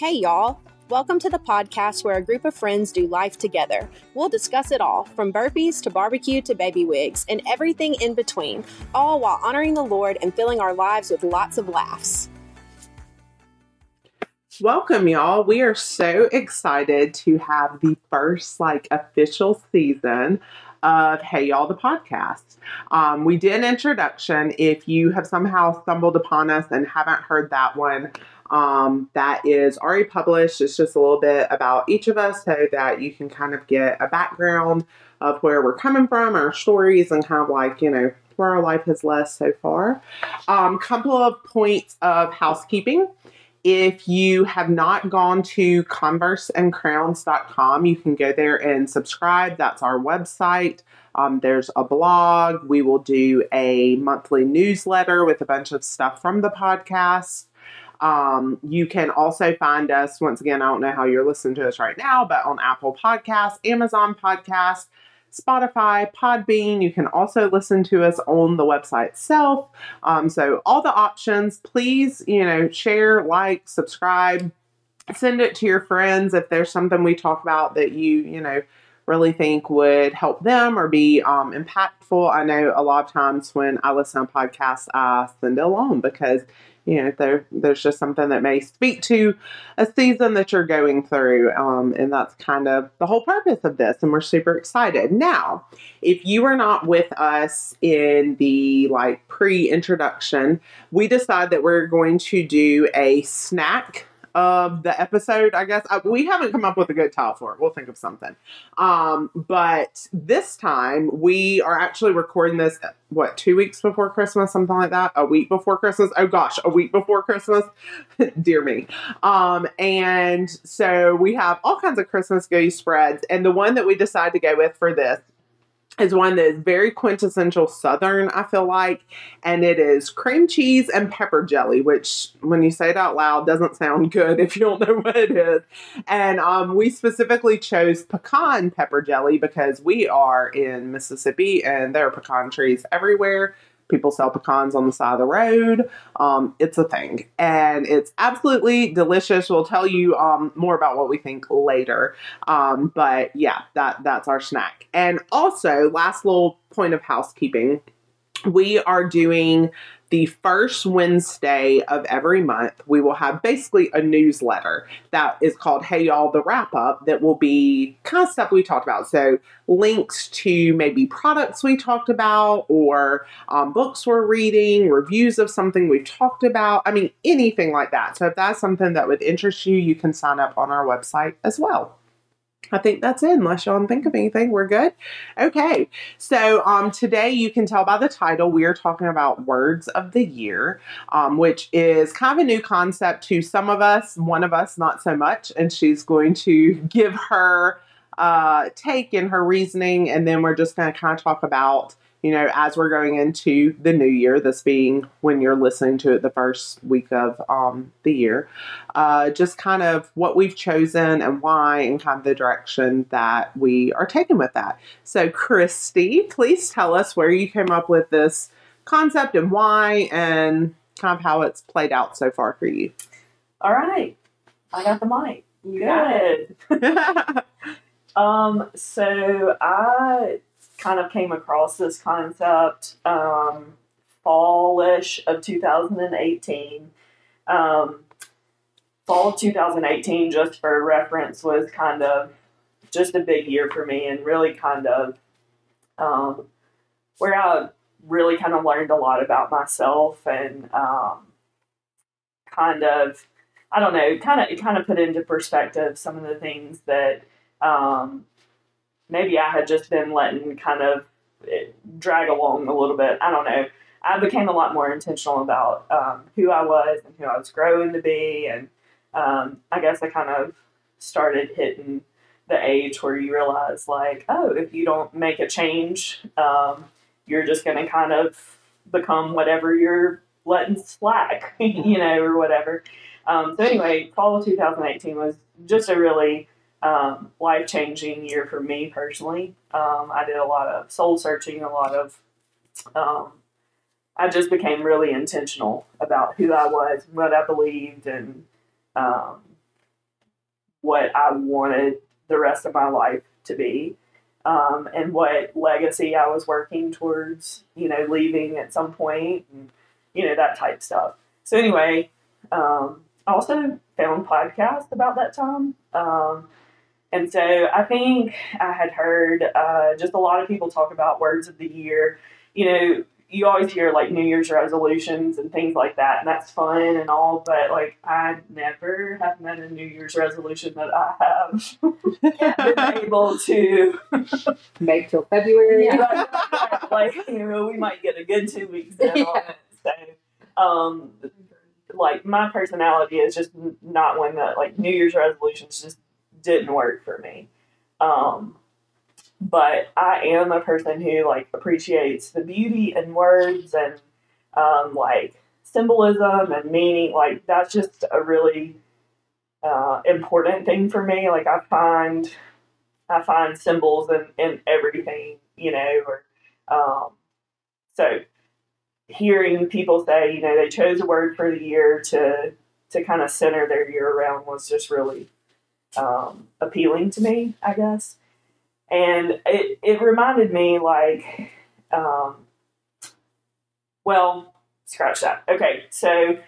Hey, y'all. Welcome to the podcast where a group of friends do life together. We'll discuss it all, from burpees to barbecue to baby wigs, and everything in between, all while honoring the Lord and filling our lives with lots of laughs. Welcome, y'all. We are so excited to have the first like official season of Hey Y'all the podcast. Um, we did an introduction. If you have somehow stumbled upon us and haven't heard that one, um, that is already published. It's just a little bit about each of us so that you can kind of get a background of where we're coming from, our stories, and kind of like, you know, where our life has led so far. Um, couple of points of housekeeping. If you have not gone to converseandcrowns.com, you can go there and subscribe. That's our website. Um, there's a blog. We will do a monthly newsletter with a bunch of stuff from the podcast. Um, you can also find us, once again, I don't know how you're listening to us right now, but on Apple Podcasts, Amazon Podcasts, Spotify, Podbean. You can also listen to us on the website itself. Um, so, all the options, please, you know, share, like, subscribe, send it to your friends if there's something we talk about that you, you know, really think would help them or be um, impactful. I know a lot of times when I listen to podcasts, I send it along because you know there there's just something that may speak to a season that you're going through um, and that's kind of the whole purpose of this and we're super excited. Now if you are not with us in the like pre-introduction we decide that we're going to do a snack of the episode, I guess. I, we haven't come up with a good title for it. We'll think of something. Um, but this time we are actually recording this, what, two weeks before Christmas, something like that? A week before Christmas? Oh gosh, a week before Christmas. Dear me. Um, and so we have all kinds of Christmas goodie spreads. And the one that we decided to go with for this is one that is very quintessential Southern, I feel like, and it is cream cheese and pepper jelly, which, when you say it out loud, doesn't sound good if you don't know what it is. And um, we specifically chose pecan pepper jelly because we are in Mississippi and there are pecan trees everywhere. People sell pecans on the side of the road. Um, it's a thing, and it's absolutely delicious. We'll tell you um, more about what we think later. Um, but yeah, that that's our snack. And also, last little point of housekeeping: we are doing the first Wednesday of every month, we will have basically a newsletter that is called Hey Y'all the Wrap Up that will be kind of stuff we talked about. So, links to maybe products we talked about or um, books we're reading, reviews of something we've talked about. I mean, anything like that. So, if that's something that would interest you, you can sign up on our website as well. I think that's it. Unless y'all think of anything, we're good. Okay. So um, today you can tell by the title we are talking about words of the year, um, which is kind of a new concept to some of us. One of us not so much, and she's going to give her uh, take and her reasoning, and then we're just going to kind of talk about you know, as we're going into the new year, this being when you're listening to it the first week of um, the year, uh, just kind of what we've chosen and why, and kind of the direction that we are taking with that. So, Christy, please tell us where you came up with this concept and why, and kind of how it's played out so far for you. All right, I got the mic. Good. um, so I kind of came across this concept um, fallish of 2018. Um, fall of 2018, just for reference, was kind of just a big year for me and really kind of um, where I really kind of learned a lot about myself and um, kind of I don't know, kind of it kind of put into perspective some of the things that um, maybe I had just been letting kind of drag along a little bit. I don't know. I became a lot more intentional about um, who I was and who I was growing to be, and um, I guess I kind of started hitting the age where you realize, like, oh, if you don't make a change, um, you're just going to kind of become whatever you're letting slack, you know, or whatever. Um, so anyway, fall of 2018 was just a really um, life changing year for me personally. Um, I did a lot of soul searching, a lot of, um, I just became really intentional about who I was, what I believed, and um, what I wanted the rest of my life to be. Um, and what legacy I was working towards, you know, leaving at some point, and you know that type stuff. So anyway, um, I also found podcasts about that time. And so I think I had heard uh, just a lot of people talk about words of the year. You know, you always hear like New Year's resolutions and things like that, and that's fun and all, but like I never have met a New Year's resolution that I have been able to make till February. Yeah. like, you know, we might get a good two weeks in on it. So, um, like my personality is just not one that like New Year's resolutions just didn't work for me. Um, but I am a person who like appreciates the beauty in words and um, like symbolism and meaning. Like that's just a really uh, important thing for me. Like I find I find symbols in, in everything, you know, or um, so hearing people say, you know, they chose a word for the year to to kind of center their year around was just really um, appealing to me, I guess. And it, it reminded me like, um, well, scratch that. Okay, so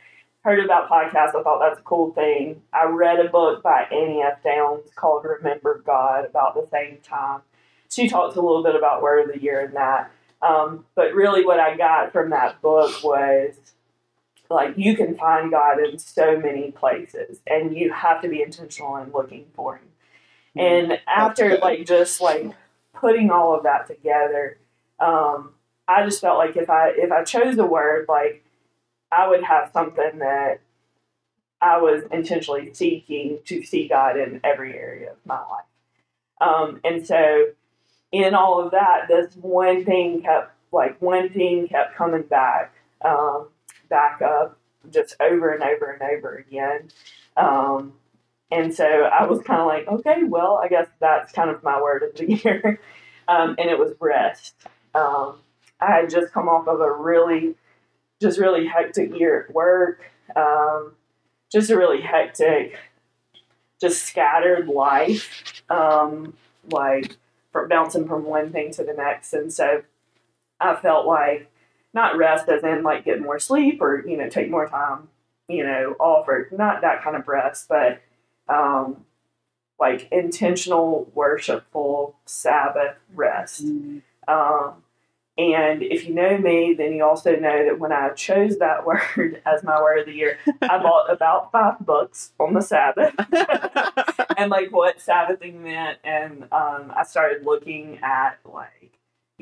heard about podcasts. I thought that's a cool thing. I read a book by Annie F. Downs called Remember God about the same time. She talks a little bit about Word of the Year and that. Um, but really, what I got from that book was like you can find God in so many places, and you have to be intentional in looking for Him. And after like just like putting all of that together, um, I just felt like if I if I chose a word, like I would have something that I was intentionally seeking to see God in every area of my life. Um, and so in all of that, this one thing kept like one thing kept coming back, um, back up just over and over and over again. Um, and so I was kind of like, okay, well, I guess that's kind of my word of the year. Um, and it was rest. Um, I had just come off of a really, just really hectic year at work. Um, just a really hectic, just scattered life. Um, like from bouncing from one thing to the next. And so I felt like not rest as in like get more sleep or, you know, take more time, you know, off or not that kind of rest, but um, like intentional, worshipful Sabbath rest. Mm-hmm. Um, and if you know me, then you also know that when I chose that word as my word of the year, I bought about five books on the Sabbath and like what Sabbathing meant. And um, I started looking at like,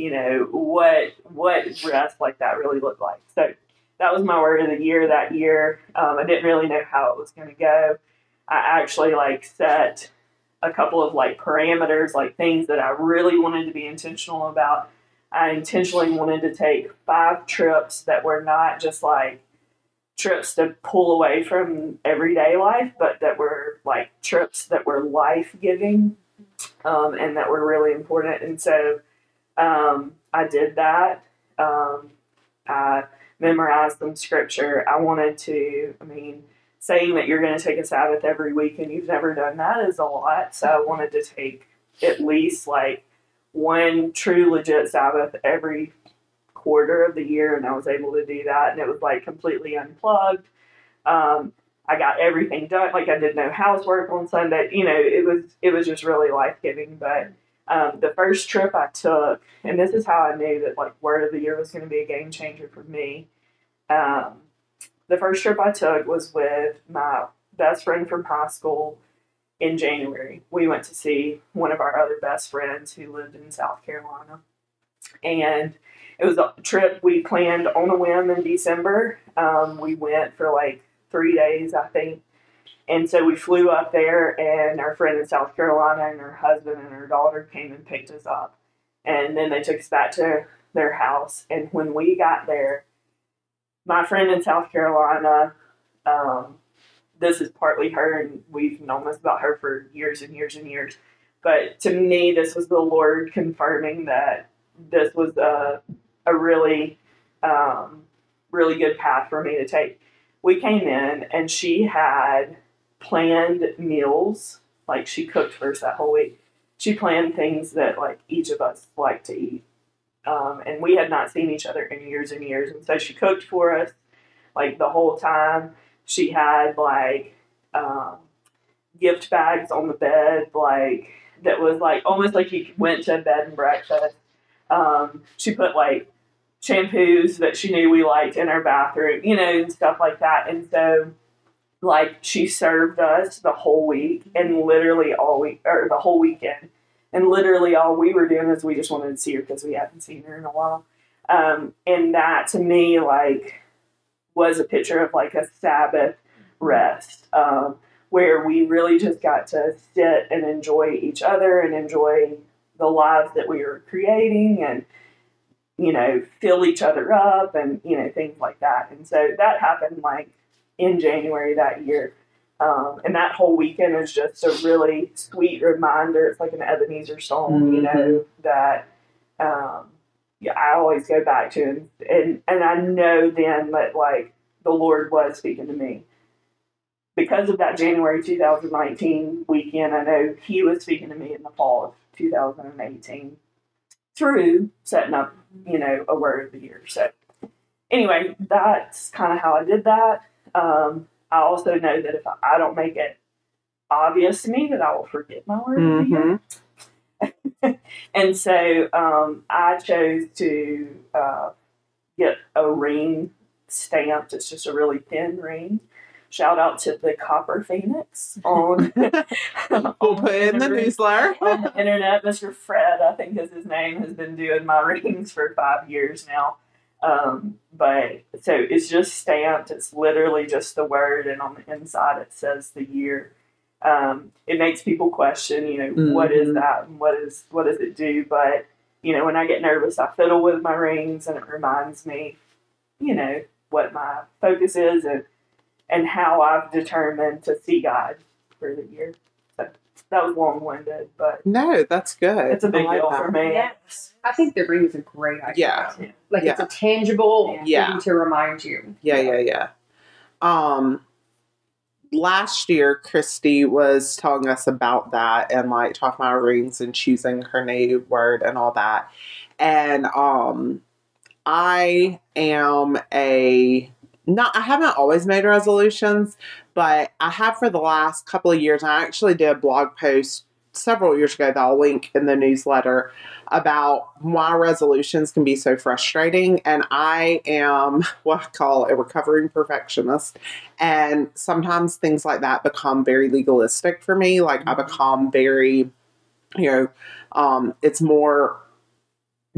you know, what what rest like that really looked like. So that was my word of the year that year. Um, I didn't really know how it was going to go. I actually like set a couple of like parameters, like things that I really wanted to be intentional about I intentionally wanted to take five trips that were not just like trips to pull away from everyday life, but that were like trips that were life giving um, and that were really important. And so um, I did that. Um, I memorized some scripture. I wanted to, I mean, saying that you're going to take a Sabbath every week and you've never done that is a lot. So I wanted to take at least like one true legit Sabbath every quarter of the year, and I was able to do that, and it was like completely unplugged. Um, I got everything done. Like I did no housework on Sunday. You know, it was it was just really life giving. But um, the first trip I took, and this is how I knew that like word of the year was going to be a game changer for me. Um, the first trip I took was with my best friend from high school in January, we went to see one of our other best friends who lived in South Carolina. And it was a trip we planned on a whim in December. Um, we went for like three days, I think. And so we flew up there, and our friend in South Carolina and her husband and her daughter came and picked us up. And then they took us back to their house. And when we got there, my friend in South Carolina um, this is partly her, and we've known this about her for years and years and years. But to me, this was the Lord confirming that this was a, a really, um, really good path for me to take. We came in, and she had planned meals Like she cooked for us that whole week. She planned things that like each of us liked to eat. Um, and we had not seen each other in years and years. And so she cooked for us like the whole time. She had like um, gift bags on the bed, like that was like almost like you went to bed and breakfast. Um, she put like shampoos that she knew we liked in our bathroom, you know, and stuff like that. And so, like, she served us the whole week and literally all week, or the whole weekend. And literally all we were doing is we just wanted to see her because we hadn't seen her in a while. Um, and that to me, like, was a picture of like a Sabbath rest. Um, where we really just got to sit and enjoy each other and enjoy the lives that we were creating and you know fill each other up and you know things like that and so that happened like in january that year um, and that whole weekend is just a really sweet reminder it's like an ebenezer song you know that um, yeah, i always go back to and, and and i know then that like the lord was speaking to me because of that January 2019 weekend, I know he was speaking to me in the fall of 2018 through setting up, you know, a word of the year. So, anyway, that's kind of how I did that. Um, I also know that if I, don't make it obvious to me, that I will forget my word mm-hmm. of the year. And so um, I chose to uh, get a ring stamped. It's just a really thin ring Shout out to the Copper Phoenix on. we'll put it in the newsletter. on the internet, Mr. Fred, I think is his name, has been doing my rings for five years now. Um, but so it's just stamped. It's literally just the word, and on the inside it says the year. Um, it makes people question, you know, mm-hmm. what is mm-hmm. that and what is what does it do? But you know, when I get nervous, I fiddle with my rings, and it reminds me, you know, what my focus is and and how I've determined to see God for the year. So that was long winded, but no, that's good. It's a big like deal that. for me. Yes. I think the ring is a great idea. Yeah. Like yeah. it's a tangible yeah. thing to remind you. Yeah, yeah, yeah. Um last year Christy was telling us about that and like talking about rings and choosing her native word and all that. And um I am a not I haven't always made resolutions, but I have for the last couple of years. I actually did a blog post several years ago that I'll link in the newsletter about why resolutions can be so frustrating. And I am what I call a recovering perfectionist. And sometimes things like that become very legalistic for me. Like I mm-hmm. become very, you know, um, it's more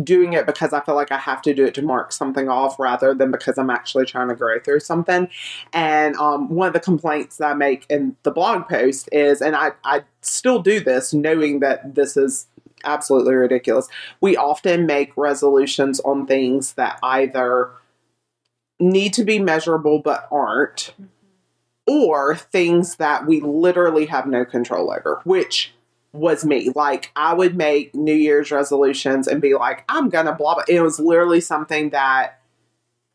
doing it because I feel like I have to do it to mark something off rather than because I'm actually trying to grow through something. And um, one of the complaints that I make in the blog post is, and I, I still do this knowing that this is absolutely ridiculous. We often make resolutions on things that either need to be measurable but aren't, or things that we literally have no control over, which was me. Like I would make New Year's resolutions and be like, I'm gonna blah blah. It was literally something that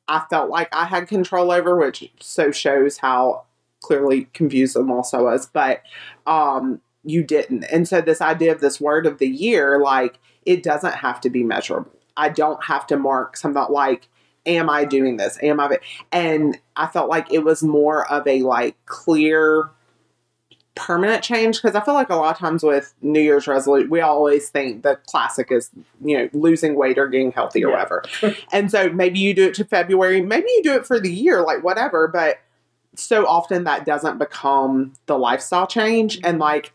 I felt like I had control over, which so shows how clearly confused them also was. But um you didn't. And so this idea of this word of the year, like it doesn't have to be measurable. I don't have to mark something like am I doing this? Am I and I felt like it was more of a like clear permanent change because I feel like a lot of times with New Year's resolution, we always think the classic is, you know, losing weight or getting healthy or yeah. whatever. and so maybe you do it to February, maybe you do it for the year, like whatever, but so often that doesn't become the lifestyle change. And like,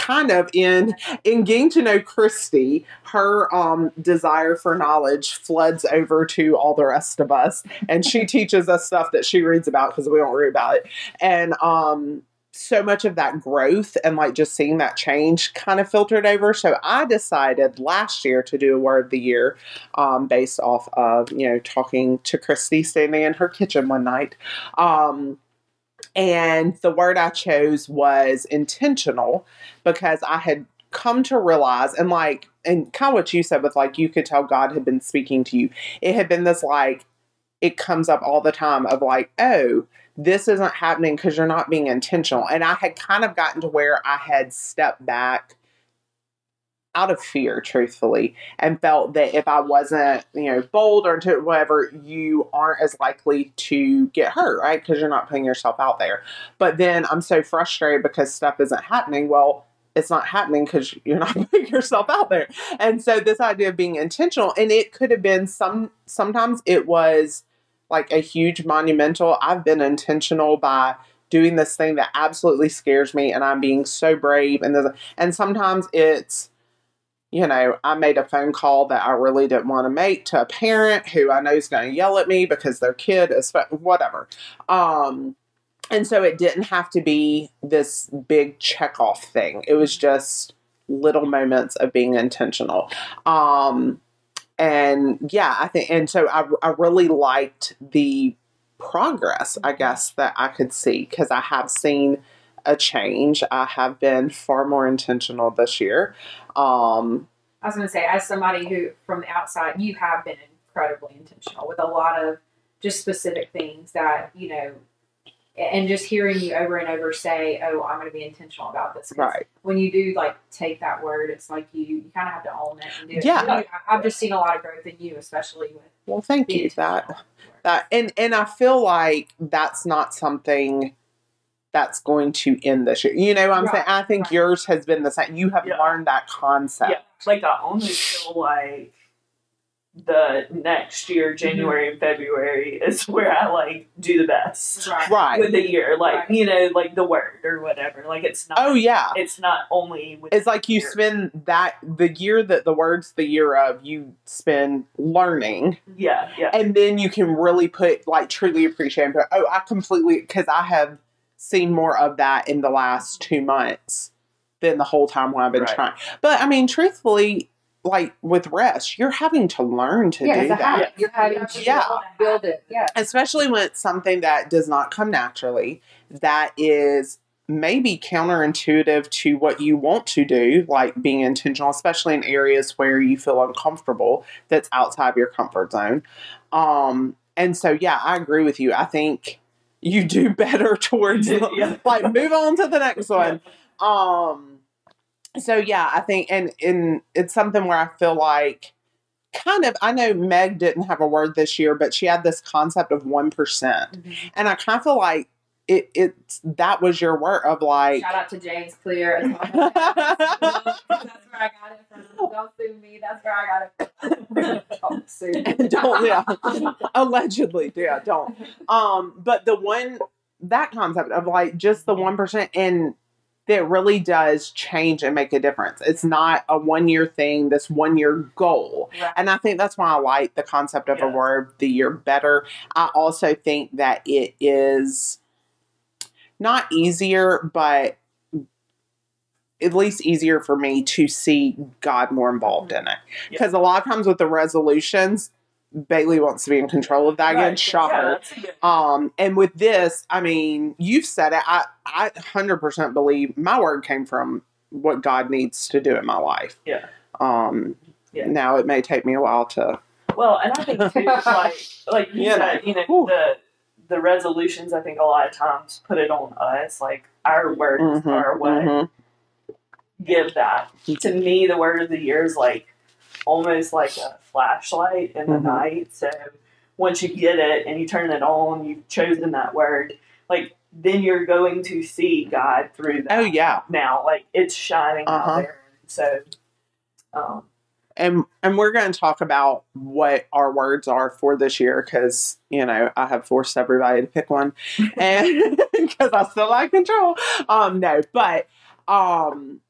kind of in in getting to know Christy, her um desire for knowledge floods over to all the rest of us, and she teaches us stuff that she reads about because we don't read about it. And um so much of that growth and like just seeing that change kind of filtered over. So I decided last year to do a word of the year um, based off of, you know, talking to Christy standing in her kitchen one night. Um, and the word I chose was intentional because I had come to realize and like and kind of what you said with like you could tell God had been speaking to you. It had been this like it comes up all the time of like, oh, this isn't happening because you're not being intentional. And I had kind of gotten to where I had stepped back out of fear, truthfully, and felt that if I wasn't, you know, bold or to whatever, you aren't as likely to get hurt, right? Because you're not putting yourself out there. But then I'm so frustrated because stuff isn't happening. Well, it's not happening because you're not putting yourself out there. And so this idea of being intentional, and it could have been some sometimes it was like a huge monumental. I've been intentional by doing this thing that absolutely scares me and I'm being so brave and and sometimes it's you know, I made a phone call that I really didn't want to make to a parent who I know is going to yell at me because their kid is whatever. Um, and so it didn't have to be this big check off thing. It was just little moments of being intentional. Um, and yeah, I think, and so I, I really liked the progress, I guess, that I could see because I have seen a change. I have been far more intentional this year. Um, I was going to say, as somebody who from the outside, you have been incredibly intentional with a lot of just specific things that you know, and just hearing you over and over say, "Oh, I'm going to be intentional about this." Right. When you do like take that word, it's like you you kind of have to own it and do it. Yeah. I've just seen a lot of growth in you, especially with. Well, thank you. That that and and I feel like that's not something that's going to end this year. You know what I'm right, saying? I think right. yours has been the same. You have yeah. learned that concept. Yeah. Like I only feel like the next year, mm-hmm. January mm-hmm. and February, is where I like do the best. Right. right. With the year. Like, right. you know, like the word or whatever. Like it's not Oh yeah. It's not only It's like you year. spend that the year that the word's the year of, you spend learning. Yeah, yeah. And then you can really put like truly appreciate but oh I completely because I have seen more of that in the last two months than the whole time when I've been right. trying. But I mean, truthfully, like with rest, you're having to learn to yeah, do that. You're having to yeah. build it. Yeah. Especially when it's something that does not come naturally, that is maybe counterintuitive to what you want to do, like being intentional, especially in areas where you feel uncomfortable, that's outside of your comfort zone. Um, and so, yeah, I agree with you. I think you do better towards yeah. like move on to the next one. Um so yeah, I think and and it's something where I feel like kind of I know Meg didn't have a word this year, but she had this concept of one mm-hmm. And I kind of feel like it it's that was your work of like shout out to James Clear. that's where I got it from. Don't sue me. That's where I got it from. don't sue. don't yeah. Allegedly, yeah. Don't. Um, but the one that concept of like just the one percent and that really does change and make a difference. It's not a one year thing, this one year goal. Right. And I think that's why I like the concept of yeah. a word the year better. I also think that it is not easier, but at least easier for me to see God more involved mm-hmm. in it. Because yeah. a lot of times with the resolutions, Bailey wants to be in control of that right. again. Shocker. Yeah, um, and with this, I mean, you've said it. I I hundred percent believe my word came from what God needs to do in my life. Yeah. Um. Yeah. Now it may take me a while to. Well, and I think too, like like you yeah. said, you know, Whew. the the resolutions, I think a lot of times put it on us. Like our words mm-hmm, are what mm-hmm. give that. To me, the word of the year is like almost like a flashlight in the mm-hmm. night. So once you get it and you turn it on, you've chosen that word. Like then you're going to see God through that. Oh yeah. Now, like it's shining uh-huh. out there. So um, and and we're going to talk about what our words are for this year because you know I have forced everybody to pick one, and because I still like control. Um, no, but um,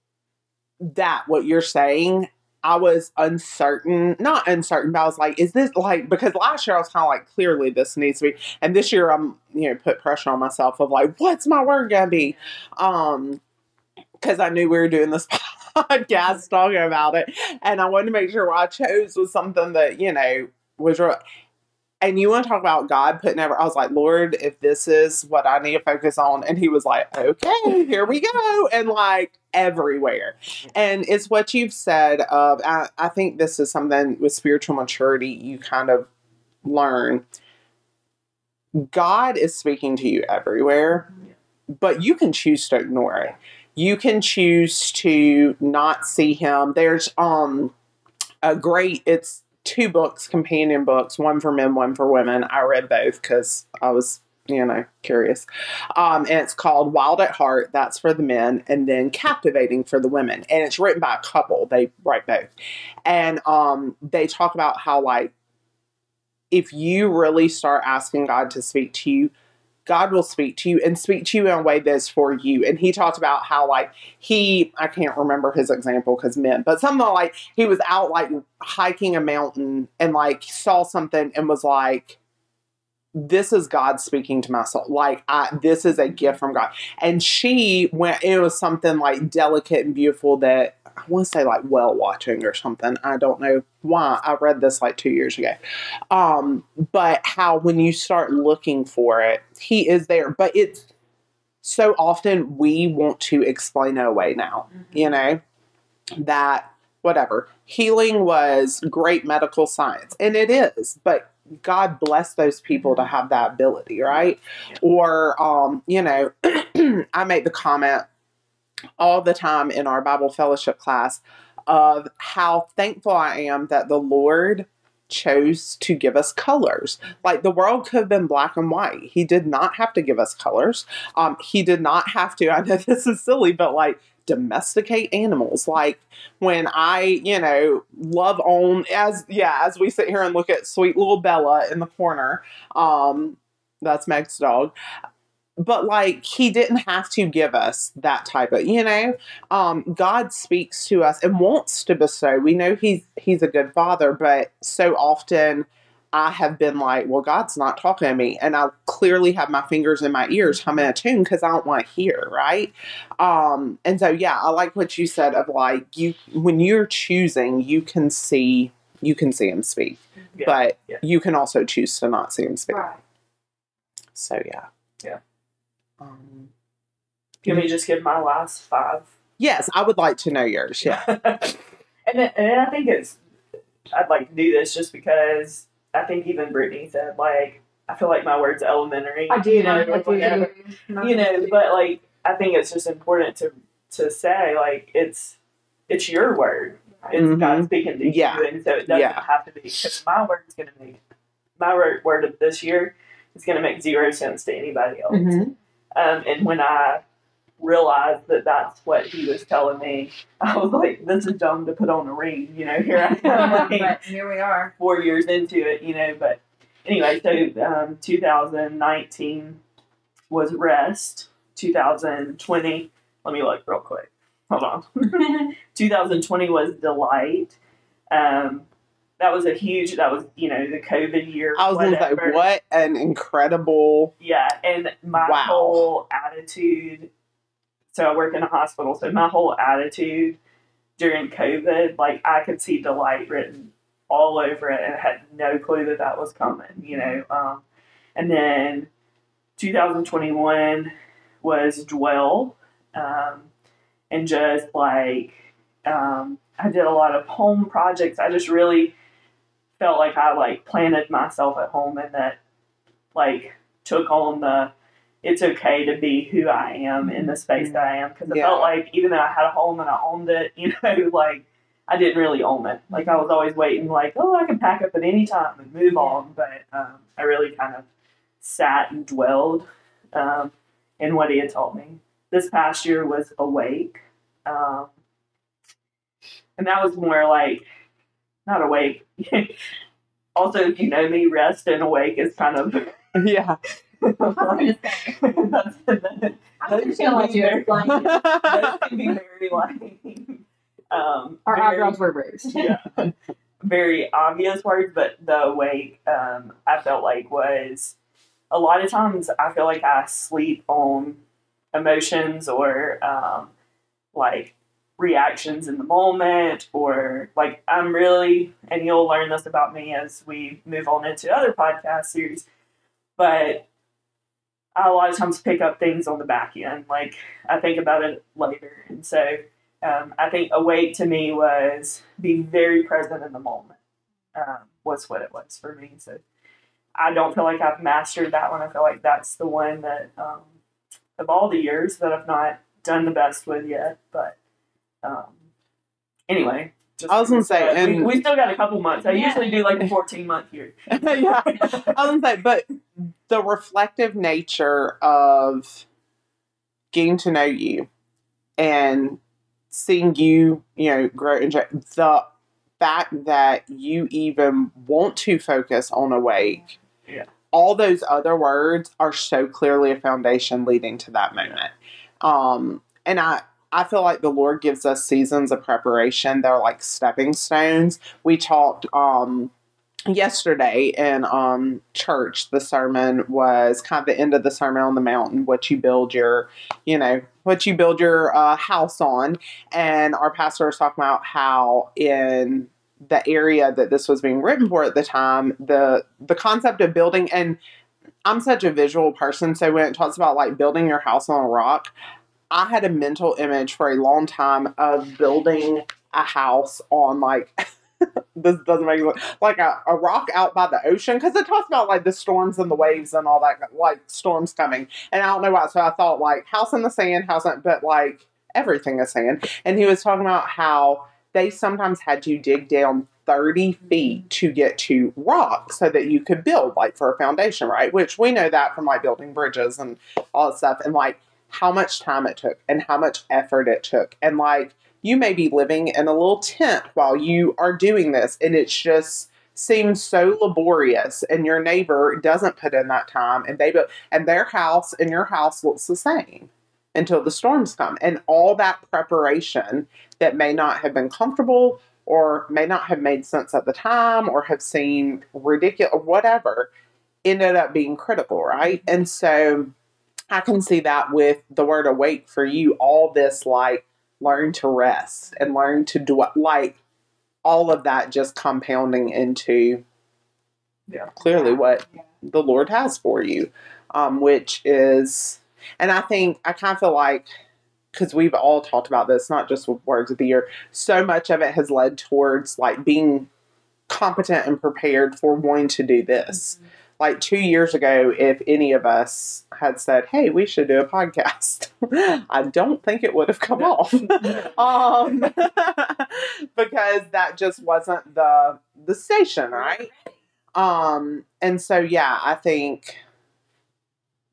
that what you're saying. I was uncertain, not uncertain, but I was like, is this like, because last year I was kind of like, clearly this needs to be, and this year I'm, you know, put pressure on myself of like, what's my word gonna be? Um, because I knew we were doing this podcast talking about it. And I wanted to make sure what I chose was something that, you know, was real. And you want to talk about God putting ever? I was like, Lord, if this is what I need to focus on. And he was like, okay, here we go. And like everywhere. And it's what you've said of, I, I think this is something with spiritual maturity you kind of learn God is speaking to you everywhere, but you can choose to ignore it. You can choose to not see him. There's um a great it's two books, companion books, one for men, one for women. I read both because I was, you know, curious. Um, and it's called Wild at Heart, that's for the men, and then Captivating for the women. And it's written by a couple. They write both. And um they talk about how like if you really start asking God to speak to you, God will speak to you and speak to you in a way that's for you. And he talked about how, like, he, I can't remember his example because men, but something like he was out, like, hiking a mountain and, like, saw something and was like, this is God speaking to my soul. Like, I, this is a gift from God. And she went, it was something like delicate and beautiful that I want to say like well watching or something. I don't know why. I read this like two years ago. Um, but how when you start looking for it, he is there. But it's so often we want to explain it away now, you know, that whatever. Healing was great medical science, and it is, but God bless those people to have that ability, right? Or, um, you know, I make the comment all the time in our Bible fellowship class of how thankful I am that the Lord chose to give us colors. Like the world could have been black and white. He did not have to give us colors. Um, he did not have to. I know this is silly, but like domesticate animals. Like when I, you know, love on as yeah, as we sit here and look at sweet little Bella in the corner. Um, that's Meg's dog but like he didn't have to give us that type of you know um god speaks to us and wants to bestow we know he's he's a good father but so often i have been like well god's not talking to me and i clearly have my fingers in my ears humming a tune because i don't want to hear right um and so yeah i like what you said of like you when you're choosing you can see you can see him speak Yeah, but yeah. you can also choose to not see him speak Right. so yeah Yeah. um Can we just give my last five? Yes, I would like to know yours. Yeah. and then, and then I think it's I'd like to do this just because I think even Brittany said like I feel like my word's elementary. I do. you know, I do. whatever. you know, but like I think it's just important to to say like it's it's your word. It's Mhm. God speaking to Yeah. you, and so it doesn't Yeah. have to be because my word is going to make my word, word of this year is going to make zero sense to anybody else. Mhm. Um, and when I realized that that's what he was telling me, I was like, "This is dumb to put on a ring." You know, here I am, like, here we are. four years into it. You know, but anyway, so um, 2019 was rest. 2020. Let me look real quick. Hold on. 2020 was delight. Um, that was a huge. That was you know the COVID year. I was going to say, what an incredible. Yeah, and my Wow. whole attitude. So I work in a hospital. So my whole attitude during COVID, like I could see delight written all over it, and I had no clue that that was coming. You know, um, and then 2021 was dwell, um, and just like um, I did a lot of home projects. I just really felt like I like planted myself at home and that like took on the it's okay to be who I am in the space that I am because I Yeah. felt like even though I had a home and I owned it, you know, like I didn't really own it. Like I was always waiting, like oh I can pack up at any time and move on, but um, I really kind of sat and dwelled um, in what he had taught me. This past year was awake, um, and that was more like not awake. also, if you know me, rest and awake is kind of Yeah. I was gonna say. that's, I was just gonna let you explain. it. those can be very like um, Our very- eyebrows were raised. yeah, very obvious words, but the way um, I felt like was a lot of times I feel like I sleep on emotions or um, like reactions in the moment, or like I'm really, and you'll learn this about me as we move on into other podcast series, but a lot of times pick up things on the back end. Like I think about it later, and so um, I think awake to me was be very present in the moment. Um, was what it was for me. So I don't feel like I've mastered that one. I feel like that's the one that um, of all the years that I've not done the best with yet. But um, anyway, just, I was gonna say, uh, we, and- we still got a couple months. I Yeah. usually do like a fourteen month year. yeah. I was gonna say, but the reflective nature of getting to know you and seeing you, you know, grow and the fact that you even want to focus on awake. Yeah. All those other words are so clearly a foundation leading to that moment. Um, and I, I feel like the Lord gives us seasons of preparation. They're like stepping stones. We talked um, yesterday in um, church. The sermon was kind of the end of the Sermon on the Mountain, what you build your, you know, what you build your uh, house on. And our pastor was talking about how in the area that this was being written for at the time, the the concept of building and I'm such a visual person, so when it talks about like building your house on a rock, I had a mental image for a long time of building a house on like this doesn't make sense. Like a, a rock out by the ocean because it talks about like the storms and the waves and all that like storms coming. And I don't know why so I thought like house in the sand house in, but like everything is sand. And he was talking about how they sometimes had to dig down 30 feet to get to rock so that you could build like for a foundation right? Which we know that from like building bridges and all that stuff. And like how much time it took and how much effort it took. And like you may be living in a little tent while you are doing this and it's just seems so laborious and your neighbor doesn't put in that time and they and their house and your house looks the same until the storms come. And all that preparation that may not have been comfortable or may not have made sense at the time or have seemed ridiculous or whatever ended up being critical right? And so i can see that with the word awake for you all this like learn to rest and learn to do like all of that just compounding into Yeah. clearly what Yeah. the Lord has for you, um, which is, and I think I kind of feel like because we've all talked about this, not just with words of the year, so much of it has led towards like being competent and prepared for wanting to do this. Like two years ago, if any of us had said, "Hey, we should do a podcast," I don't think it would have come off, um, because that just wasn't the the station, right? Um, and so yeah, I think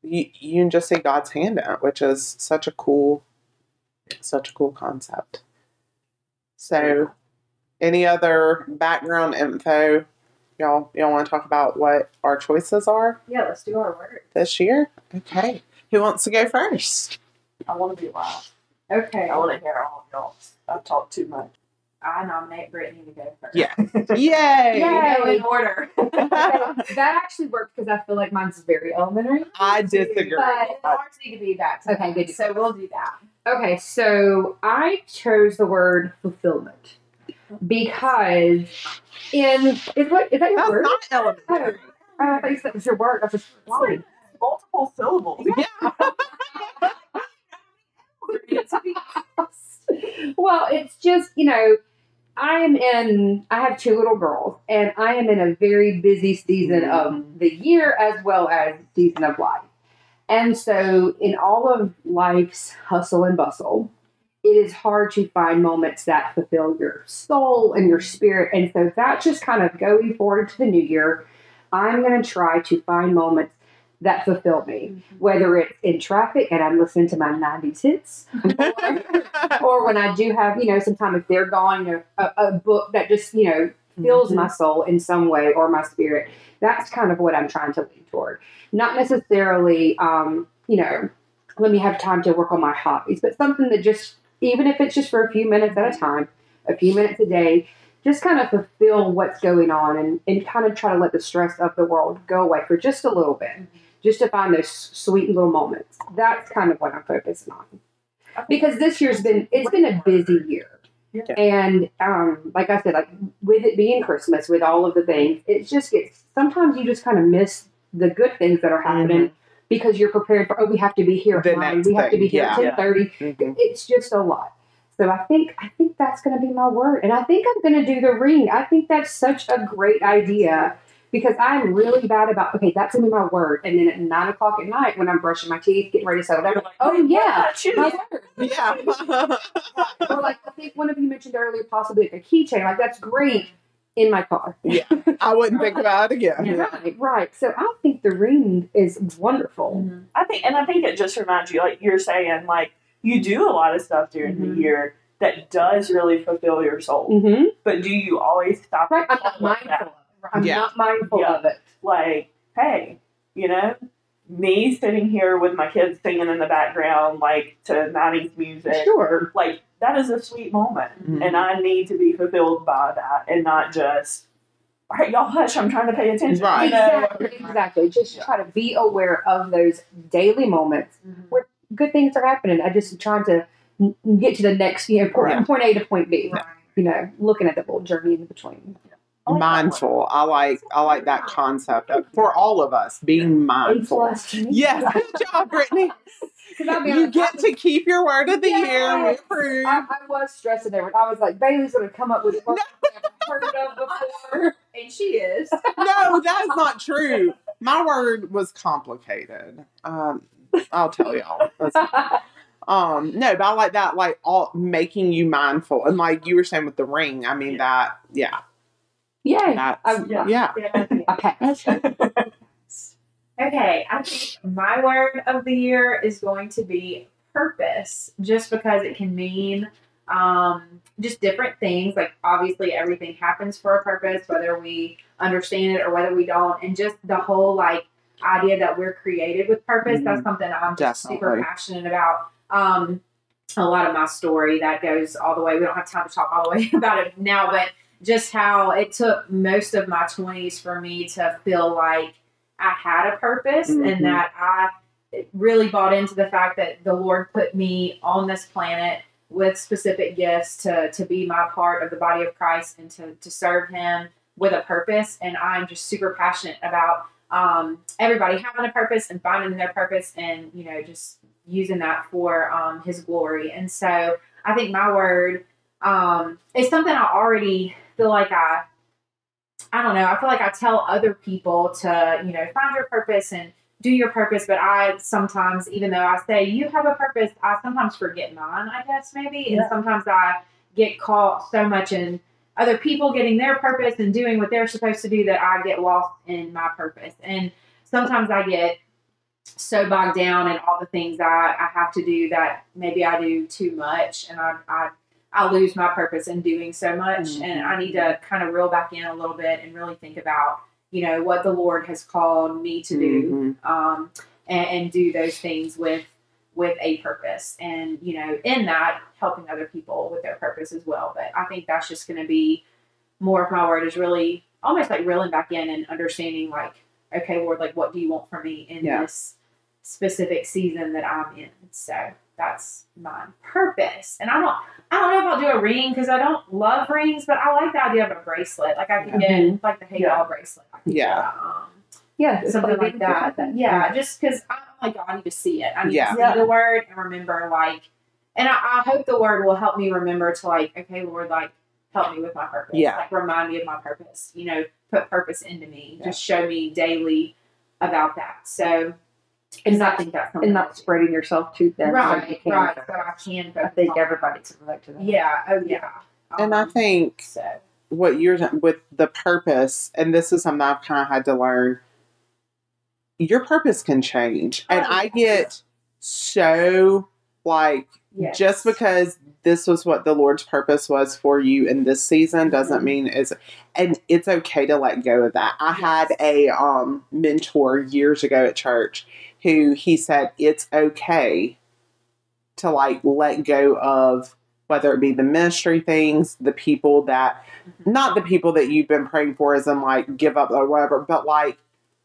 you you can just see God's hand it, which is such a cool, such a cool concept. So, any other background info? Y'all, y'all want to talk about what our choices are Yeah, let's do our word. this year? Okay, who wants to go first? I want to be last. Okay. I want to hear all of y'all. I've talked too much. I nominate Brittany to go first. Yeah. Yay! Yay. Go in order. that actually worked because I feel like mine's very elementary. I disagree. But ours need to be back to Okay, good. So we'll do that. Okay, so I chose the word fulfillment because in is what is that your That's word? not elementary. I thought you said it was your word. I was why? Multiple syllables. Yeah. well, it's just, you know, I am in, I have two little girls, and I am in a very busy season of the year as well as season of life. And so, in all of life's hustle and bustle, it is hard to find moments that fulfill your soul and your spirit. And so, that's just kind of going forward to the new year. I'm going to try to find moments that fulfill me, whether it's in traffic and I'm listening to my 90s hits, or when I do have, you know, sometime if they're going a, a, a book that just, you know, fills my soul in some way or my spirit. That's kind of what I'm trying to lean toward. Not necessarily, um, you know, let me have time to work on my hobbies, but something that just, even if it's just for a few minutes at a time, a few minutes a day, just kind of fulfill what's going on and, and kind of try to let the stress of the world go away for just a little bit, just to find those sweet little moments. That's kind of what I'm focusing on. Because this year's been, it's been a busy year. Yeah. And um, like I said, like with it being Christmas, with all of the things, it just gets sometimes you just kind of miss the good things that are happening because you're prepared for oh we have to be here at The nine, next we have to be thing, here at yeah. ten thirty. Mhm. It's just a lot. So I think I think that's going to be my word, and I think I'm going to do the ring. I think that's such a great idea because I'm really bad about okay, that's gonna be my word, and then at nine o'clock at night when I'm brushing my teeth, getting ready to settle down, like, oh "Wait, yeah, what? My word. Yeah. or like I think one of you mentioned earlier, possibly like a keychain. Like that's great in my car. Yeah. I wouldn't think about it again. Yeah. Right, right. So I think the ring is wonderful. Mhm. I think, and I think it just reminds you, like you're saying, like you do a lot of stuff during Mm-hmm. Mhm. the year that does really fulfill your soul. Mm-hmm. But do you always stop? Right. I'm not mindful. at Of it. I'm Yeah. not mindful Yeah. of it. like, hey, you know, me sitting here with my kids singing in the background, like to 90s music, Sure. like that is a sweet moment. Mhm. And I need to be fulfilled by that and not just, all right, y'all hush, I'm trying to pay attention. Right. You know? Exactly. Exactly. Just try to be aware of those daily moments where good things are happening. I just trying to get to the next, you know, point, Right. point A to point B. Right. You know, looking at the whole journey in between. I like mindful. I like I like that concept of, for all of us being mindful. plus to me. Yes, good job, Brittany. You get to keep your word of the year. We Yes. approve. I, I was stressing there. I was like, Bailey's going to come up with a word I've never heard of before. And she is. No, that's not true. My word was complicated. Um, I'll tell y'all. Um, no, but I like that, like all making you mindful, and like you were saying with the ring. I mean that, yeah, yeah. that's I, Yeah. yeah. I passed. Okay, I think my word of the year is going to be purpose, just because it can mean um, just different things. Like, obviously, everything happens for a purpose, whether we understand it or whether we don't. And just the whole like idea that we're created with purpose, that's something I'm just super passionate about. Um, a lot of my story that goes all the way, we don't have time to talk all the way about it now, but just how it took most of my 20s for me to feel like I had a purpose Mhm. and that I really bought into the fact that the Lord put me on this planet with specific gifts to to be my part of the body of Christ and to to serve Him with a purpose. And I'm just super passionate about um, everybody having a purpose and finding their purpose and you know just using that for um, His glory. And so I think my word um, is something I already feel like I I don't know. I feel like I tell other people to, you know, find your purpose and do your purpose, but I sometimes, even though I say you have a purpose, I sometimes forget mine, I guess, maybe. And sometimes I get caught so much in other people getting their purpose and doing what they're supposed to do that I get lost in my purpose. And sometimes I get so bogged down in all the things that I have to do that maybe I do too much and I, I I lose my purpose in doing so much, and I need to kind of reel back in a little bit and really think about, you know, what the Lord has called me to do, Mhm. um, and, and do those things with with a purpose, and you know, in that helping other people with their purpose as well. But I think that's just going to be more of my word is really almost like reeling back in and understanding, like, okay, Lord, like, what do you want from me in Yeah. this specific season that I'm in? So that's my purpose, and I don't. I don't know if I'll do a ring because I don't love rings, but I like the idea of a bracelet. Like I can get like the Hey Yeah. Y'all bracelet. Yeah. get, um, Yeah, something like like that. Yeah, just because I'm like, oh, I need to see it. I need Yeah. to see Yeah. the word and remember, like, and I, I hope the word will help me remember to, like, okay, Lord, like, help me with my purpose. Yeah. Like, remind me of my purpose. You know, put purpose into me. Just show me daily about that. So, And I not, think that's and not spreading yourself too thin. so Right, you can right. So. I can. I think on- everybody can relate to that. Yeah. Oh, yeah. And I Um, think so. what you're with the purpose, and this is something I've kind of had to learn. Your purpose can change, and Oh, I get so like Yes. just because this was what the Lord's purpose was for you in this season doesn't Mhm. mean it's and it's okay to let go of that. I had a um mentor years ago at church who he said it's okay to like let go of whether it be the ministry things, the people that Mhm. not the people that you've been praying for as in like give up or whatever, but like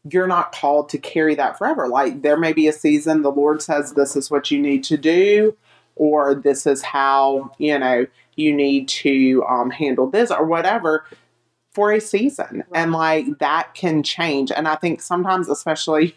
you're not called to carry that forever. Like there may be a season the Lord says this is what you need to do, or this is how, you know, you need to um, handle this or whatever for a season. And like that can change. And I think sometimes, especially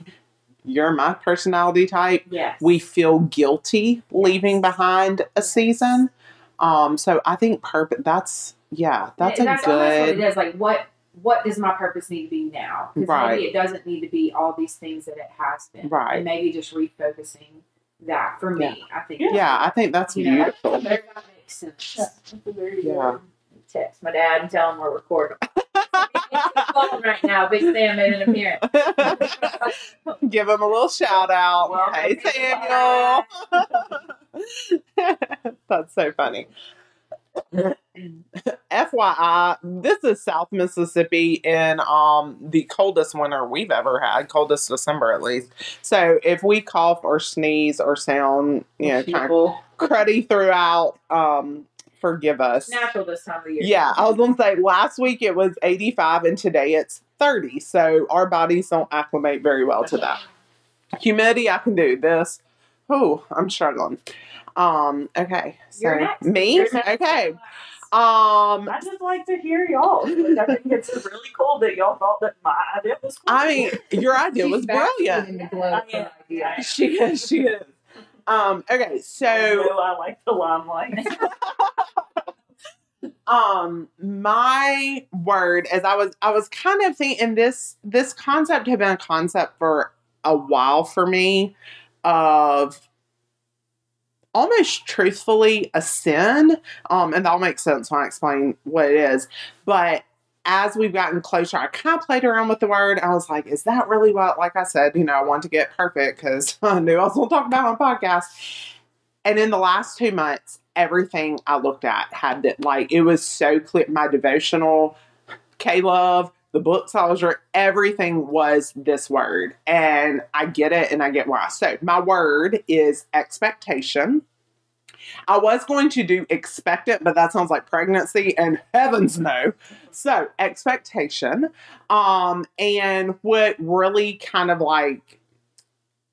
you're my personality type, Yes. we feel guilty leaving behind a season. Um, so I think purpose that's yeah, that's Yeah, a that's almost what it good. Like what what does my purpose need to be now? Because Right. maybe it doesn't need to be all these things that it has been. Right. And maybe just refocusing that for me, I think. Yeah, I think that's You know, beautiful. that that makes sense. That's a very Yeah. Text my dad and tell him we're recording. phone right now. Big Sam made an appearance. Give him a little shout out. Welcome hey, Samuel. That's so funny. FYI, this is South Mississippi in um the coldest winter we've ever had, coldest December at least. So if we cough or sneeze or sound, you know, kind of cruddy throughout, um, forgive us. Natural this time of year. Yeah, I was gonna say last week it was 85 and today it's 30. So our bodies don't acclimate very well to that. Humidity, I can do this. Oh, I'm struggling. Um, okay. So You're next. me? You're next. Okay. Um I just like to hear y'all. Like, I think it's really cool that y'all thought that my idea was cool. I mean your idea was brilliant. In the I am. idea. She is, she is. Um, okay, so Although I like the limelight. um my word as i was i was kind of thinking this this concept had been a concept for a while for me of almost truthfully a sin um and that'll make sense when i explain what it is but as we've gotten closer i kind of played around with the word i was like is that really what like i said you know i want to get perfect because i knew i was going to talk about on podcast and in the last two months, everything I looked at had that, like, it was so clear. My devotional, K Love, the books I was reading, everything was this word. And I get it and I get why. So, my word is expectation. I was going to do expectant, but that sounds like pregnancy, and heavens no. So, expectation. Um, and what really kind of like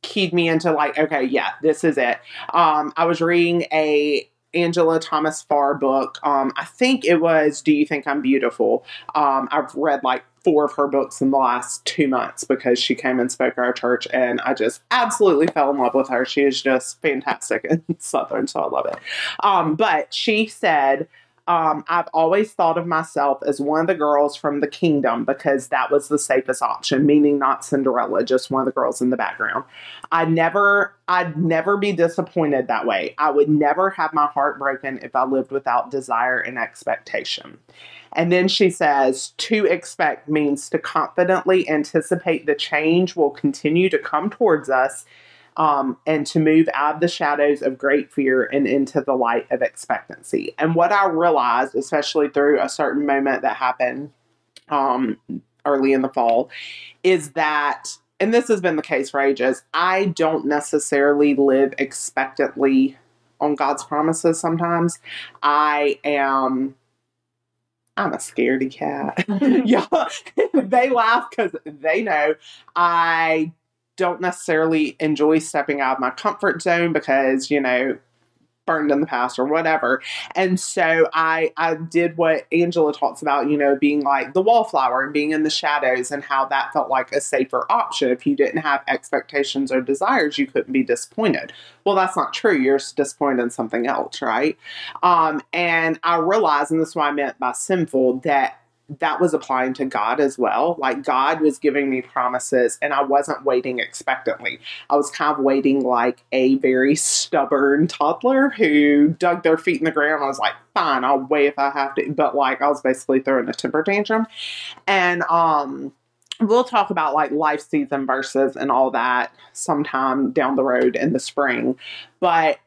keyed me into like, okay, yeah, this is it. Um, I was reading a Angela Thomas Pharr book. Um, I think it was Do You Think I'm Beautiful? Um, I've read like four of her books in the last two months because she came and spoke at our church and I just absolutely fell in love with her. She is just fantastic and southern, so I love it. Um, but she said, um, I've always thought of myself as one of the girls from the kingdom because that was the safest option, meaning not Cinderella, just one of the girls in the background. I never, I'd never be disappointed that way. I would never have my heart broken if I lived without desire and expectation. And then she says, to expect means to confidently anticipate the change will continue to come towards us um, and to move out of the shadows of great fear and into the light of expectancy. And what I realized, especially through a certain moment that happened um, early in the fall, is that, and this has been the case for ages, I don't necessarily live expectantly on God's promises sometimes. I am. I'm a scaredy cat. yeah, they laugh because they know I don't necessarily enjoy stepping out of my comfort zone because, you know, burned in the past or whatever. And so I I did what Angela talks about, you know, being like the wallflower and being in the shadows and how that felt like a safer option. If you didn't have expectations or desires, you couldn't be disappointed. Well, that's not true. You're disappointed in something else, right? Um, and I realized, and this is what I meant by sinful, that that was applying to God as well. Like God was giving me promises and I wasn't waiting expectantly. I was kind of waiting like a very stubborn toddler who dug their feet in the ground. I was like, fine, I'll wait if I have to. But like I was basically throwing a temper tantrum. And um we'll talk about like life season verses and all that sometime down the road in the spring. But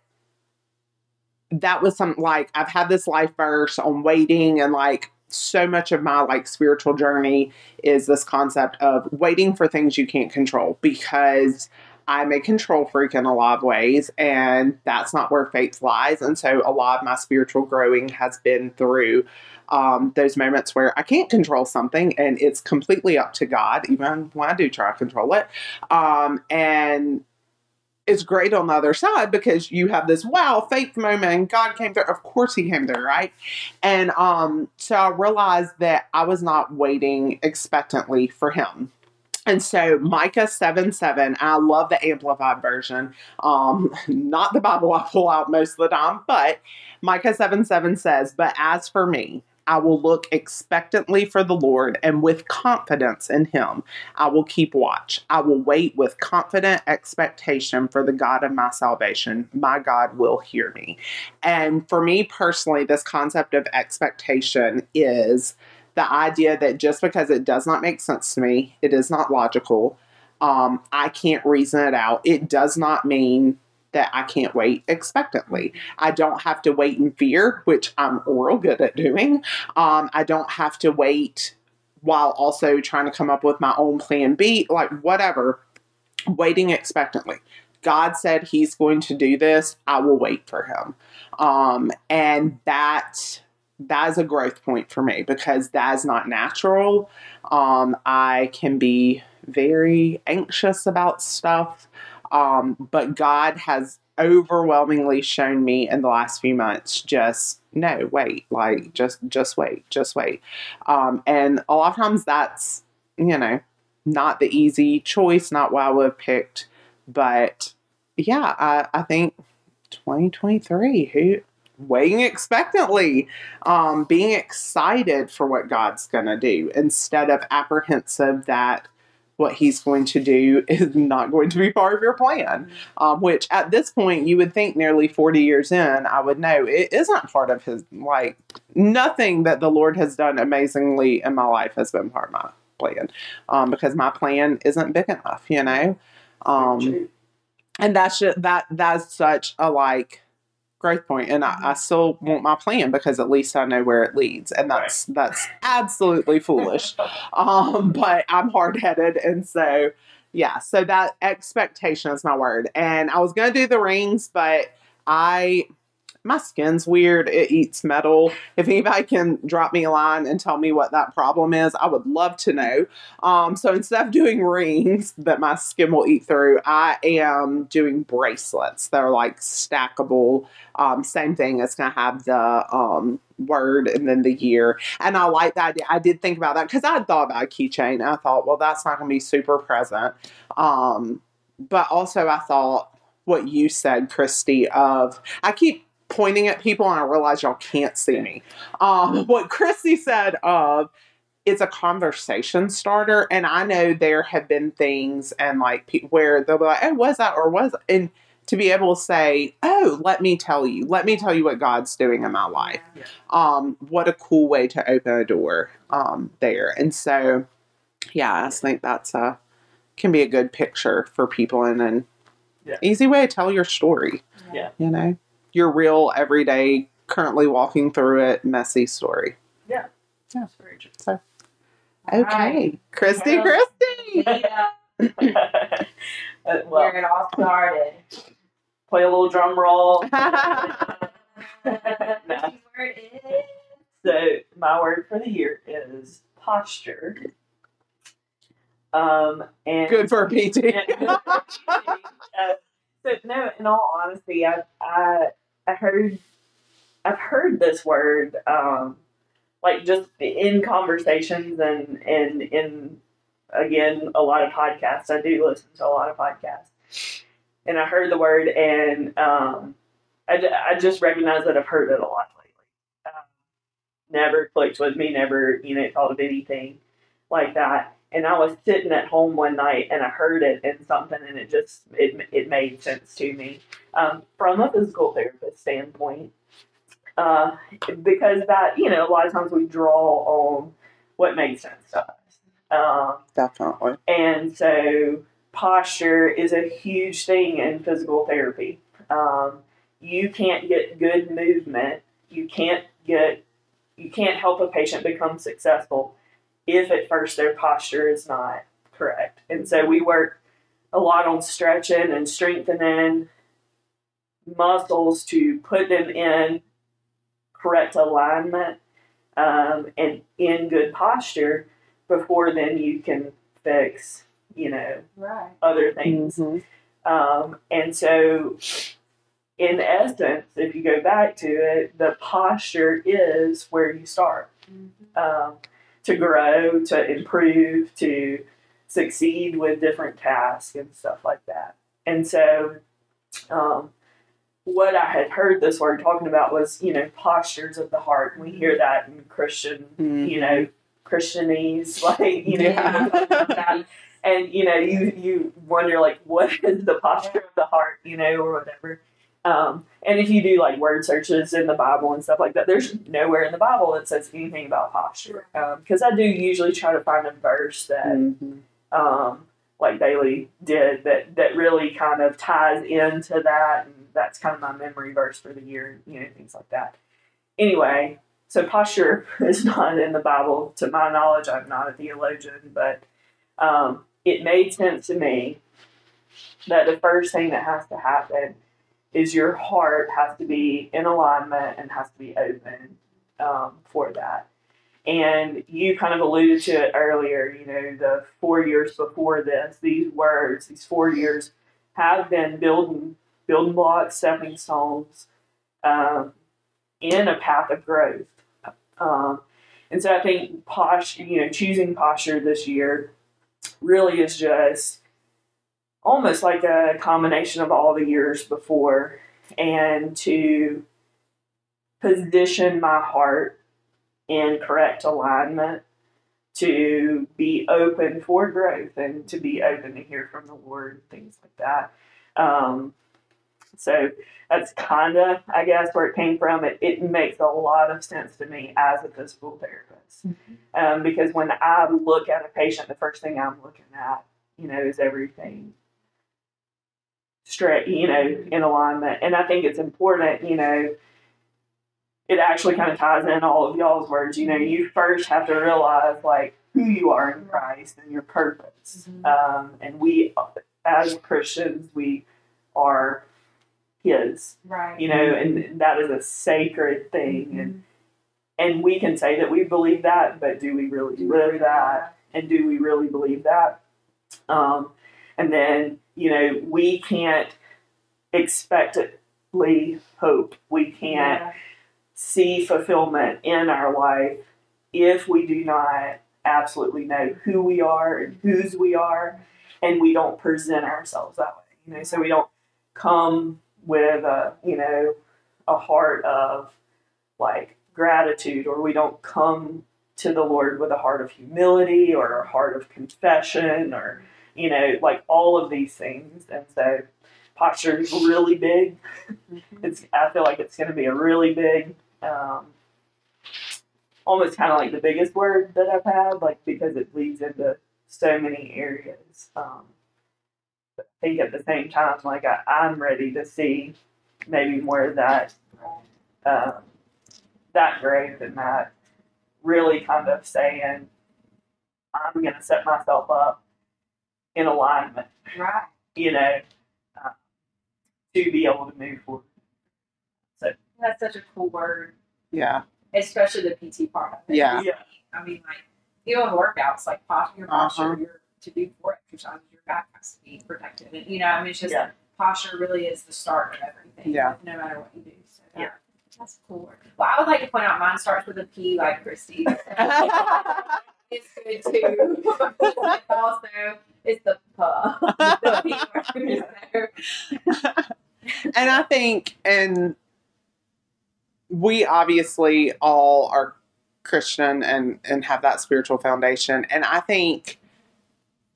that was some like I've had this life verse on waiting and like so much of my like spiritual journey is this concept of waiting for things you can't control because I'm a control freak in a lot of ways, and that's not where faith lies. And so, a lot of my spiritual growing has been through um, those moments where I can't control something, and it's completely up to God, even when I do try to control it. Um, and it's great on the other side because you have this wow faith moment God came through. Of course he came through, right? And um so I realized that I was not waiting expectantly for him. And so Micah 7 7, I love the amplified version. Um, not the Bible I pull out most of the time, but Micah 7 7 says, But as for me, I will look expectantly for the Lord and with confidence in him. I will keep watch. I will wait with confident expectation for the God of my salvation. My God will hear me. And for me personally, this concept of expectation is the idea that just because it does not make sense to me, it is not logical, um, I can't reason it out, it does not mean that I can't wait expectantly. I don't have to wait in fear, which I'm real good at doing. Um, I don't have to wait while also trying to come up with my own plan B, like whatever, waiting expectantly. God said he's going to do this. I will wait for him. Um, and that that is a growth point for me because that is not natural. Um, I can be very anxious about stuff, um, but God has overwhelmingly shown me in the last few months just no wait like just just wait just wait. Um, and a lot of times that's you know not the easy choice not what i would have picked but yeah i, I think 2023 who waiting expectantly, um, being excited for what God's to do instead of apprehensive that what He's going to do is not going to be part of your plan. Um, which at this point, you would think nearly 40 years in, I would know it isn't part of His, like, nothing that the Lord has done amazingly in my life has been part of my plan um, because my plan isn't big enough, you know? Um, and that's just, that, that's such a like, growth point and I, I, still want my plan because at least I know where it leads and that's that's absolutely foolish. Um but I'm hard-headed and so yeah so that expectation is my word. And I was gonna do the rings but I my skin's weird. It eats metal. If anybody can drop me a line and tell me what that problem is, I would love to know. Um, so instead of doing rings that my skin will eat through, I am doing bracelets. They're like stackable. Um, same thing. It's going to have the um, word and then the year. And I like that idea. I did think about that because I thought about a keychain. I thought, well, that's not going to be super present. Um, but also, I thought what you said, Christy, of I keep pointing at people and I realize y'all can't see me. Um, what Christy said of it's a conversation starter, and I know there have been things and like pe- where they'll be like, "Oh, was that or was?" and to be able to say, "Oh, let me tell you, let me tell you what God's doing in my life." Yeah. Um, what a cool way to open a door um, there, and so yeah, I think that's a can be a good picture for people and an yeah. easy way to tell your story. Yeah, you know your real everyday, currently walking through it, messy story. Yeah. Yeah. That's very true. So, okay. Right. Christy, well, Christy. Yeah. well, Where it all started. Play a little drum roll. So, my word for the year is posture. Um, and good for PT. uh, so, no, in all honesty, I, I I heard I've heard this word um, like just in conversations and and in again a lot of podcasts. I do listen to a lot of podcasts, and I heard the word and um, I, I just recognize that I've heard it a lot lately. Um, never clicked with me. Never you know thought of anything like that. And I was sitting at home one night and I heard it in something and it just it it made sense to me um, from a physical therapist standpoint. Uh, because that, you know, a lot of times we draw on what makes sense to us. Um, Definitely. And so posture is a huge thing in physical therapy. Um, you can't get good movement. You can't get, you can't help a patient become successful if at first their posture is not correct. And so we work a lot on stretching and strengthening muscles to put them in correct alignment um, and in good posture before then you can fix, you know, right. other things. Mm-hmm. Um, and so, in essence, if you go back to it, the posture is where you start mm-hmm. um, to grow, to improve, to succeed with different tasks and stuff like that. And so, um, what I had heard this word talking about was, you know, postures of the heart. And we hear that in Christian, you know, Christianese, like, you know, Yeah. people talk about that. and you know, you you wonder like, what is the posture of the heart, you know, or whatever. Um, and if you do like word searches in the Bible and stuff like that, there's nowhere in the Bible that says anything about posture. Because I do usually try to find a verse that Mhm. um, like Bailey did that that really kind of ties into that, and that's kind of my memory verse for the year, you know, things like that. Anyway, so posture is not in the Bible, to my knowledge. I'm not a theologian, but um, it made sense to me that the first thing that has to happen is your heart has to be in alignment and has to be open um, for that. And you kind of alluded to it earlier, you know, the four years before this, these words, these four years have been building building blocks, stepping stones um, in a path of growth. Um, and so I think posture, you know, choosing posture this year really is just almost like a combination of all the years before and to position my heart in correct alignment to be open for growth and to be open to hear from the Lord, things like that. Um, so that's kind of, I guess, where it came from. It, it makes a lot of sense to me as a physical therapist. Um, because when I look at a patient, the first thing I'm looking at, you know, is everything straight, you know, in alignment. And I think it's important, you know, it actually kind of ties in all of y'all's words. You know, you first have to realize like who you are in Christ and your purpose. Um, and we, as Christians, we are His. Right. You know, and that is a sacred thing. And and we can say that we believe that, but do we really live that? And do we really believe that? Um, and then you know we can't expectantly hope. We can't Yeah. see fulfillment in our life if we do not absolutely know who we are and whose we are, and we don't present ourselves that way. You know, so we don't come with a you know a heart of like gratitude, or we don't come to the Lord with a heart of humility or a heart of confession, or you know like all of these things, and so posture is really big. It's I feel like it's going to be a really big um, almost kind of like the biggest word that I've had, like because it leads into so many areas. Um, I think at the same time, like I, I'm ready to see maybe more of that, um, that growth and that really kind of saying, I'm going to set myself up in alignment, Right. you know, uh, to be able to move forward. So that's such a cool word, Yeah. especially the PT part of it. Yeah. Yeah. I mean, like even workouts, like posture, your posture, Uh-huh. your to do for exercise, your back has to be protected, and you know, I mean, it's just Yeah. posture really is the start of everything. Yeah. No matter what you do. So that, Yeah. That's cool. Well, I would like to point out mine starts with a P, like Christy. it's good too. Also, it's the puh. the P word is and I think, and we obviously all are Christian and and have that spiritual foundation, and I think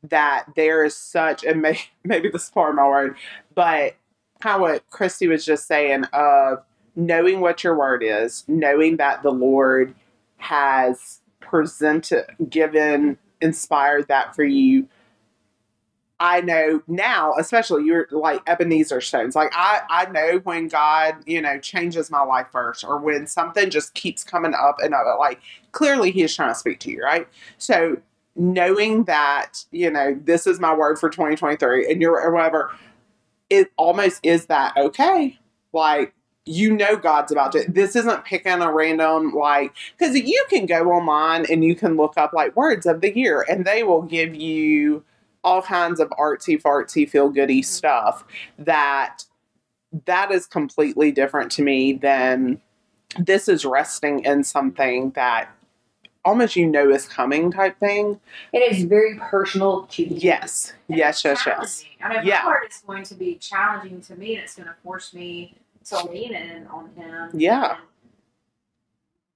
that there is such, and may, maybe this is part of my word, but kind of what Christy was just saying of knowing what your word is, knowing that the Lord has presented, given, inspired that for you. I know now, especially you're like Ebenezer stones. Like I, I know when God, you know, changes my life first, or when something just keeps coming up and up. Like clearly, He is trying to speak to you, right? So knowing that, you know, this is my word for 2023, and you're or whatever, it almost is that okay? Like you know God's about to. This isn't picking a random like because you can go online and you can look up like words of the year, and they will give you all kinds of artsy fartsy feel goody mm-hmm. stuff that that is completely different to me than this is resting in something that almost you know is coming type thing. It's very personal to you. Yes. Yes, yes, yes. challenging. I know Yeah. part is going to be challenging to me, and it's going to force me to lean in on Him. Yeah. and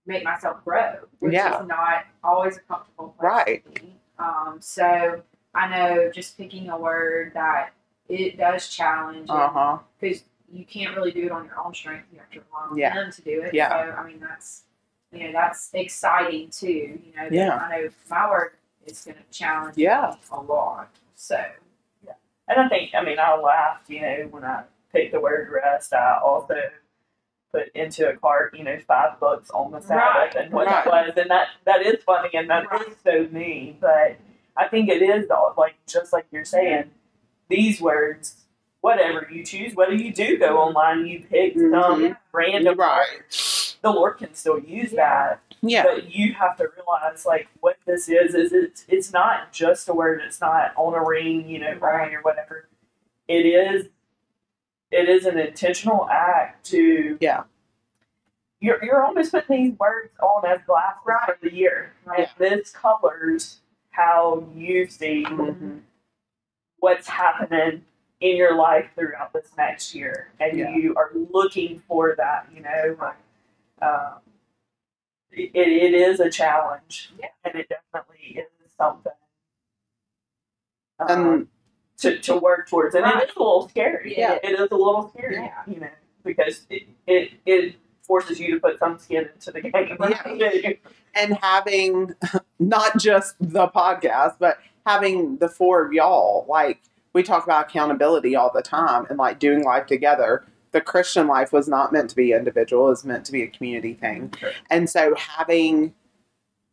Make myself grow, which Yeah. is not always a comfortable place Right. to be. Um, so I know just picking a word that it does challenge Uh huh. because you can't really do it on your own strength. You have to rely on Yeah. Him to do it. Yeah. So I mean that's you know that's exciting too. You know. Yeah. I know my work is going to challenge Yeah. me a lot. So yeah, And I think, I mean, I laughed, you know, when I picked the word rest. I also put into a cart, you know, five books on the Sabbath Right, and what right. it was. And that, that is funny and that is Right. so me. But I think it is, all like, just like you're saying, these words, whatever you choose, whether you do go online, you pick some Mhm. random Right. word, the Lord can still use Yeah. that. Yeah. But you have to realize, like, what this is is it's it's not just a word. It's not on a ring, you know, Right. or whatever. It is. It is an intentional act to. Yeah. You're you're almost putting these words on as glasses for Right. the year, Right. and this colors how you see Mhm. what's happening in your life throughout this next year, and Yeah. you are looking for that. You know, like, um, it, it is a challenge, Yeah. and it definitely is something um, And to, to work towards, and Right. it is a little scary. Yeah. it is a little scary, Yeah. you know, because it, it it forces you to put some skin into the game. Right. and having not just the podcast, but having the four of y'all, like we talk about accountability all the time and like doing life together. The Christian life was not meant to be individual, it was meant to be a community thing. And so having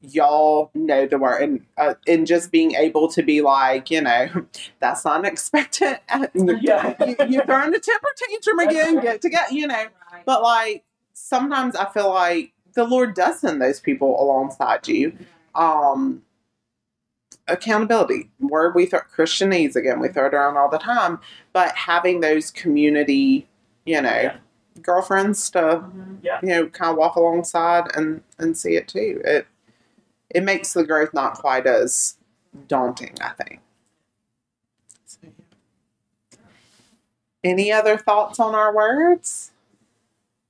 y'all know the word and uh, and just being able to be like, you know, that's unexpected. Yeah. you, you're throwing a temper tantrum again, to get you know. right. But like sometimes I feel like the Lord does send those people alongside you. Um accountability. Word we throw Christianese again, we throw it around all the time. But having those community, you know, Yeah. girlfriends to Mhm. you know, kind of walk alongside and and see it too. It it makes the growth not quite as daunting, I think. Any other thoughts on our words?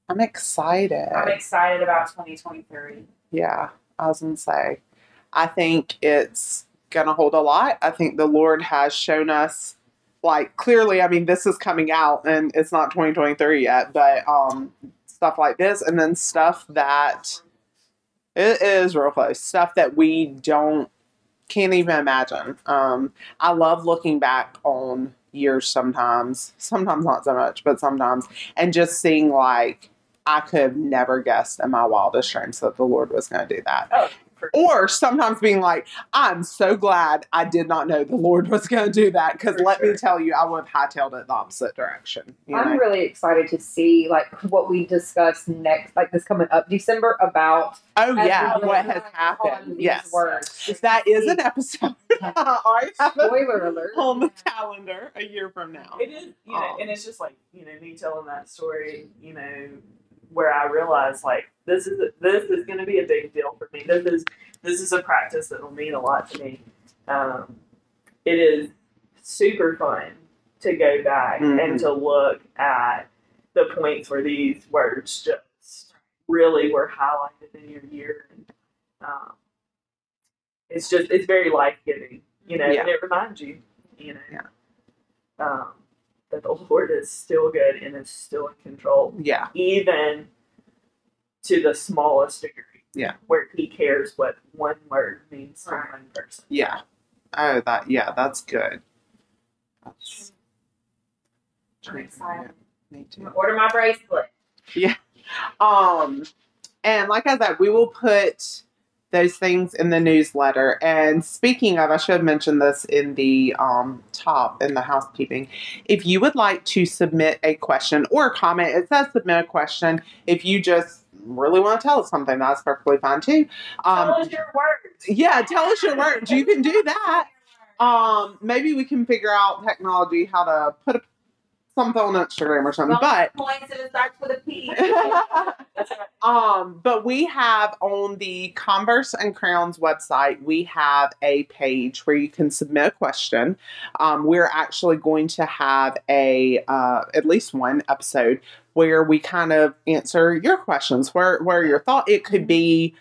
I'm excited. I'm excited about 2023. Yeah, I was gonna say, I think it's gonna hold a lot. I think the Lord has shown us, like clearly. I mean, this is coming out, and it's not 2023 yet, but um, stuff like this, and then stuff that it is real close. Stuff that we don't can't even imagine. Um, I love looking back on years sometimes, sometimes not so much, but sometimes, and just seeing like I could have never guessed in my wildest dreams that the Lord was going to do that. Oh, Or sometimes being like, I'm so glad I did not know the Lord was going to do that because For let me tell you, I would have hightailed it the opposite direction. I'm know? really excited to see like what we discuss next, like this coming up December about oh, yeah, what has happened. Yes. words. Just That to is see- an episode. I have it spoiler alert. on the calendar a year from now. It is, you know, Um, and it's just like you know me telling that story, you know, where I realized like this is this is going to be a big deal for me. This is this is a practice that will mean a lot to me. Um, it is super fun to go back and Mhm. to look at the points where these words just really were highlighted in your year. And, um, it's just it's very life giving, you know, Yeah. and it reminds you, you know, Yeah. um, that the Lord is still good and is still in control, Yeah. even to the smallest degree. Yeah. where He cares what one word means to Right. one person. Yeah. Oh, that, yeah, that's good. That's, I'm. Me I'm too. gonna order my bracelet. Yeah. Um, and like I said, we will put those things in the newsletter. And speaking of, I should have mentioned this in the um, top in the housekeeping. If you would like to submit a question or a comment, it says submit a question. If you just really want to tell us something, that's perfectly fine too. Tell Um, us your words. yeah, tell us your words. You can do that. Um, maybe we can figure out technology how to put a something on Instagram or something. But points and it starts with a P. Um, but we have on the Converse and Crowns website, we have a page where you can submit a question. Um, we're actually going to have a uh, at least one episode where we kind of answer your questions. Where where your thought it could be,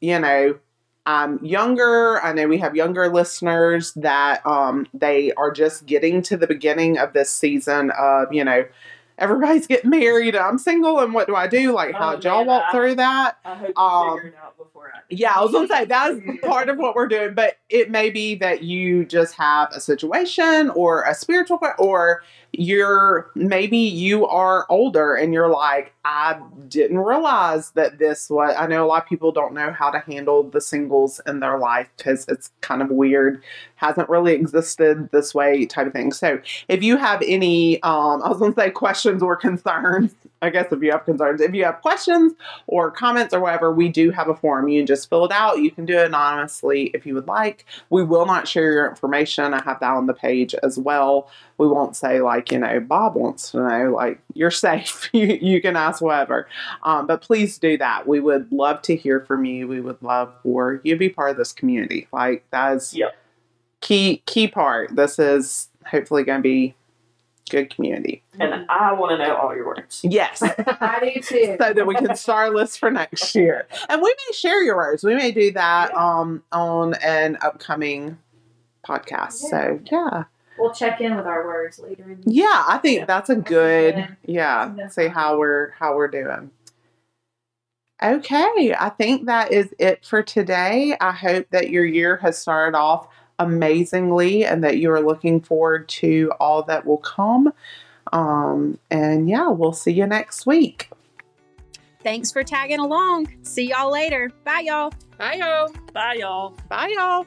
you know, um, younger. I know we have younger listeners that um, they are just getting to the beginning of this season of, you know, everybody's getting married. I'm single, and what do I do? Like, how Oh, did y'all man, walk I- through that? I hope you Um, figure it out before I. Yeah, I was gonna say that's part of what we're doing, but it may be that you just have a situation or a spiritual, or you're maybe you are older and you're like, I didn't realize that this was. I know a lot of people don't know how to handle the singles in their life because it's kind of weird, hasn't really existed this way type of thing. So if you have any, um, I was gonna say questions or concerns. I guess if you have concerns, if you have questions or comments or whatever, we do have a form. You can just fill it out. You can do it anonymously if you would like. We will not share your information. I have that on the page as well. We won't say like, you know, Bob wants to know, like, you're safe. you, you can ask whatever. Um, but please do that. We would love to hear from you. We would love for you to be part of this community. Like that is Yep. key key part. This is hopefully gonna be good community. And I want to know all your words. Yes. I do too. so that we can start our list for next year. And we may share your words. We may do that um on an upcoming podcast. So yeah. We'll check in with our words later. In the Yeah, I think Yeah. that's a good Yeah. yeah, see how we're how we're doing. Okay, I think that is it for today. I hope that your year has started off amazingly and that you are looking forward to all that will come. Um, and yeah, we'll see you next week. Thanks for tagging along. See y'all later. Bye, y'all. Bye, y'all. Bye, y'all. Bye, y'all.